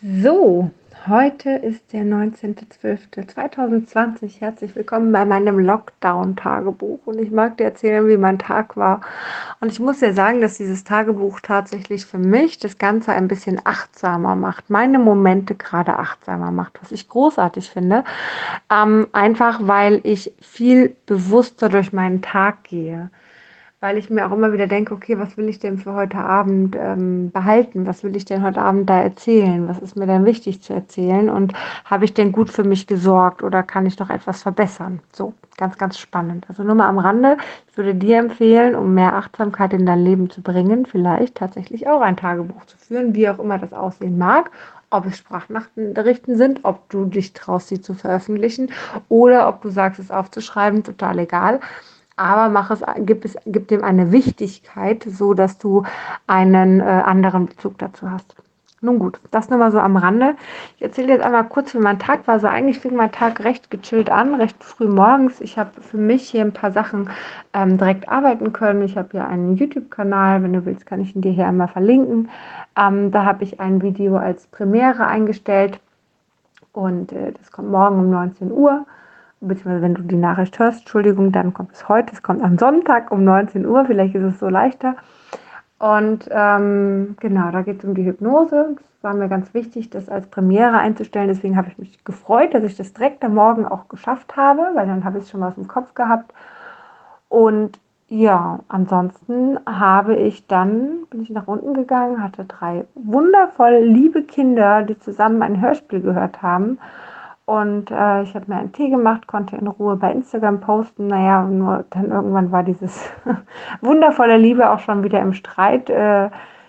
So, heute ist der 19.12.2020. Herzlich willkommen bei meinem Lockdown-Tagebuch. Und ich mag dir erzählen, wie mein Tag war. Und ich muss dir sagen, dass dieses Tagebuch tatsächlich für mich das Ganze ein bisschen achtsamer macht, meine Momente gerade achtsamer macht, was ich großartig finde. Ähm, einfach weil ich viel bewusster durch meinen Tag gehe weil ich mir auch immer wieder denke, okay, was will ich denn für heute Abend ähm, behalten? Was will ich denn heute Abend da erzählen? Was ist mir denn wichtig zu erzählen? Und habe ich denn gut für mich gesorgt oder kann ich noch etwas verbessern? So, ganz, ganz spannend. Also nur mal am Rande, ich würde dir empfehlen, um mehr Achtsamkeit in dein Leben zu bringen, vielleicht tatsächlich auch ein Tagebuch zu führen, wie auch immer das aussehen mag ob es Sprachnachrichten sind, ob du dich traust, sie zu veröffentlichen oder ob du sagst, es aufzuschreiben, total egal aber mach es, gib, es, gib dem eine Wichtigkeit, so dass du einen äh, anderen Bezug dazu hast. Nun gut, das nur mal so am Rande. Ich erzähle jetzt einmal kurz, wie mein Tag war. Also eigentlich fing mein Tag recht gechillt an, recht früh morgens. Ich habe für mich hier ein paar Sachen ähm, direkt arbeiten können. Ich habe hier einen YouTube-Kanal. Wenn du willst, kann ich ihn dir hier einmal verlinken. Ähm, da habe ich ein Video als Premiere eingestellt und äh, das kommt morgen um 19 Uhr beziehungsweise wenn du die Nachricht hörst, Entschuldigung, dann kommt es heute, es kommt am Sonntag um 19 Uhr, vielleicht ist es so leichter. Und ähm, genau, da geht es um die Hypnose. Es war mir ganz wichtig, das als Premiere einzustellen. Deswegen habe ich mich gefreut, dass ich das direkt am Morgen auch geschafft habe, weil dann habe ich es schon aus dem Kopf gehabt. Und ja, ansonsten habe ich dann, bin ich nach unten gegangen, hatte drei wundervoll liebe Kinder, die zusammen ein Hörspiel gehört haben. Und äh, ich habe mir einen Tee gemacht, konnte in Ruhe bei Instagram posten. Naja, nur dann irgendwann war dieses wundervolle Liebe auch schon wieder im Streit äh,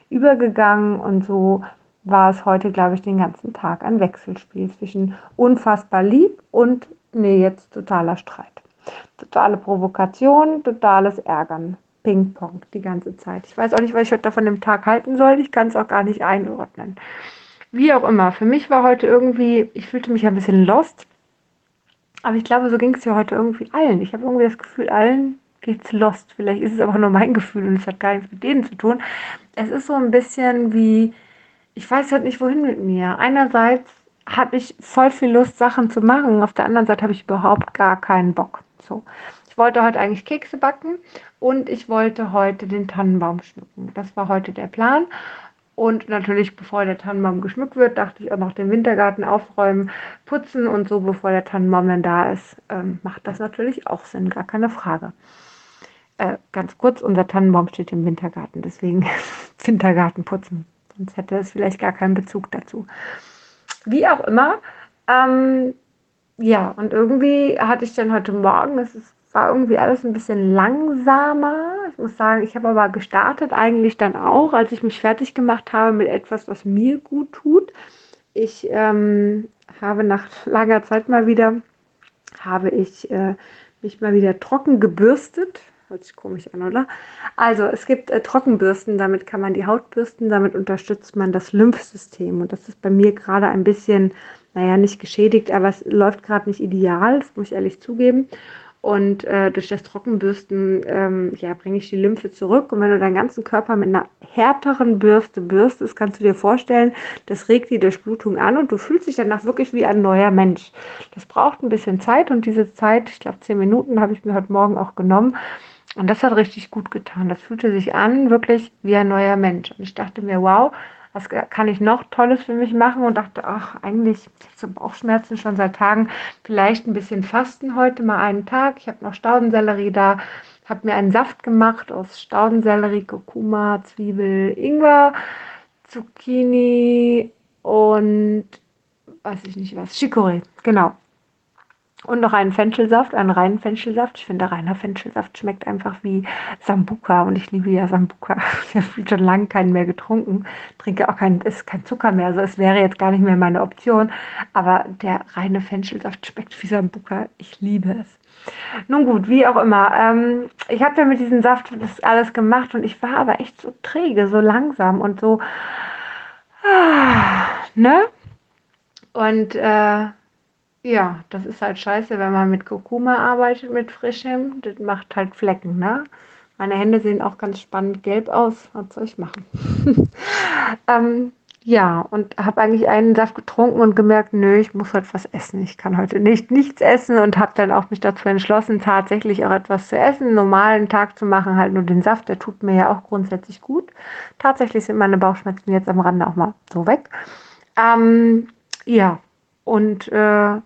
übergegangen. Und so war es heute, glaube ich, den ganzen Tag ein Wechselspiel zwischen unfassbar lieb und, nee, jetzt totaler Streit. Totale Provokation, totales Ärgern. Ping-Pong die ganze Zeit. Ich weiß auch nicht, was ich heute von dem Tag halten soll. Ich kann es auch gar nicht einordnen. Wie auch immer, für mich war heute irgendwie, ich fühlte mich ein bisschen lost. Aber ich glaube, so ging es ja heute irgendwie allen. Ich habe irgendwie das Gefühl, allen geht's lost. Vielleicht ist es aber nur mein Gefühl und es hat gar nichts mit denen zu tun. Es ist so ein bisschen wie, ich weiß halt nicht, wohin mit mir. Einerseits habe ich voll viel Lust, Sachen zu machen. Auf der anderen Seite habe ich überhaupt gar keinen Bock. So. Ich wollte heute eigentlich Kekse backen und ich wollte heute den Tannenbaum schmücken. Das war heute der Plan. Und natürlich, bevor der Tannenbaum geschmückt wird, dachte ich auch noch den Wintergarten aufräumen, putzen und so, bevor der Tannenbaum dann da ist, ähm, macht das natürlich auch Sinn, gar keine Frage. Äh, ganz kurz, unser Tannenbaum steht im Wintergarten, deswegen Wintergarten putzen. Sonst hätte es vielleicht gar keinen Bezug dazu. Wie auch immer, ähm, ja, und irgendwie hatte ich dann heute Morgen, es ist war irgendwie alles ein bisschen langsamer. Ich muss sagen, ich habe aber gestartet eigentlich dann auch, als ich mich fertig gemacht habe mit etwas, was mir gut tut. Ich ähm, habe nach langer Zeit mal wieder, habe ich äh, mich mal wieder trocken gebürstet. Hört sich komisch an, oder? Also es gibt äh, Trockenbürsten, damit kann man die Haut bürsten, damit unterstützt man das Lymphsystem. Und das ist bei mir gerade ein bisschen, naja, nicht geschädigt, aber es läuft gerade nicht ideal, das muss ich ehrlich zugeben. Und äh, durch das Trockenbürsten ähm, ja, bringe ich die Lymphe zurück. Und wenn du deinen ganzen Körper mit einer härteren Bürste bürstest, kannst du dir vorstellen, das regt die Durchblutung an und du fühlst dich danach wirklich wie ein neuer Mensch. Das braucht ein bisschen Zeit und diese Zeit, ich glaube zehn Minuten, habe ich mir heute Morgen auch genommen. Und das hat richtig gut getan. Das fühlte sich an, wirklich wie ein neuer Mensch. Und ich dachte mir, wow, was kann ich noch Tolles für mich machen und dachte, ach, eigentlich so Bauchschmerzen schon seit Tagen, vielleicht ein bisschen Fasten heute mal einen Tag. Ich habe noch Staudensellerie da, habe mir einen Saft gemacht aus Staudensellerie, Kurkuma, Zwiebel, Ingwer, Zucchini und weiß ich nicht was, Chicorée, genau. Und noch einen Fenchelsaft, einen reinen Fenchelsaft. Ich finde, reiner Fenchelsaft schmeckt einfach wie Sambuka und ich liebe ja Sambuka. Ich habe schon lange keinen mehr getrunken. Trinke auch keinen, ist kein Zucker mehr. Also es wäre jetzt gar nicht mehr meine Option. Aber der reine Fenchelsaft schmeckt wie Sambuka. Ich liebe es. Nun gut, wie auch immer. Ähm, ich habe ja mit diesem Saft das alles gemacht und ich war aber echt so träge, so langsam und so. Ah, ne? Und äh, ja, das ist halt scheiße, wenn man mit Kurkuma arbeitet, mit frischem. Das macht halt Flecken, ne? Meine Hände sehen auch ganz spannend gelb aus. Was soll ich machen? ähm, ja, und habe eigentlich einen Saft getrunken und gemerkt, nö, ich muss heute was essen. Ich kann heute nicht nichts essen und habe dann auch mich dazu entschlossen, tatsächlich auch etwas zu essen, normalen Tag zu machen, halt nur den Saft, der tut mir ja auch grundsätzlich gut. Tatsächlich sind meine Bauchschmerzen jetzt am Rande auch mal so weg. Ähm, ja, und äh,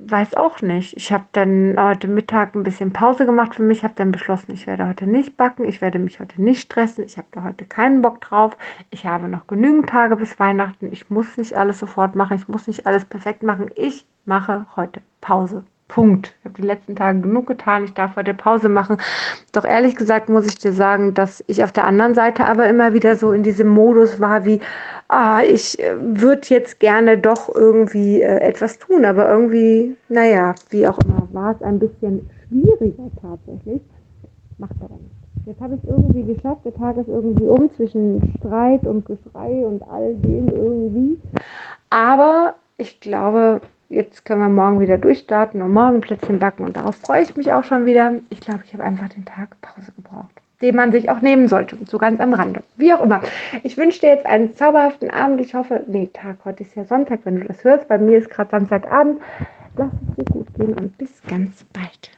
weiß auch nicht. Ich habe dann heute Mittag ein bisschen Pause gemacht für mich, habe dann beschlossen, ich werde heute nicht backen, ich werde mich heute nicht stressen, ich habe da heute keinen Bock drauf. Ich habe noch genügend Tage bis Weihnachten. Ich muss nicht alles sofort machen, ich muss nicht alles perfekt machen. Ich mache heute Pause. Punkt. Ich habe die letzten Tage genug getan, ich darf heute Pause machen. Doch ehrlich gesagt muss ich dir sagen, dass ich auf der anderen Seite aber immer wieder so in diesem Modus war wie, ah, ich äh, würde jetzt gerne doch irgendwie äh, etwas tun, aber irgendwie, naja, wie auch immer, war es ein bisschen schwieriger tatsächlich. Macht aber nicht. Jetzt habe ich es irgendwie geschafft, der Tag ist irgendwie um zwischen Streit und Geschrei und all dem irgendwie. Aber ich glaube, jetzt können wir morgen wieder durchstarten und morgen Plätzchen backen und darauf freue ich mich auch schon wieder. Ich glaube, ich habe einfach den Tag Pause gebraucht, den man sich auch nehmen sollte, so ganz am Rande. Wie auch immer. Ich wünsche dir jetzt einen zauberhaften Abend. Ich hoffe, nee, Tag, heute ist ja Sonntag, wenn du das hörst. Bei mir ist gerade Samstagabend. Lass es dir gut gehen und bis ganz bald.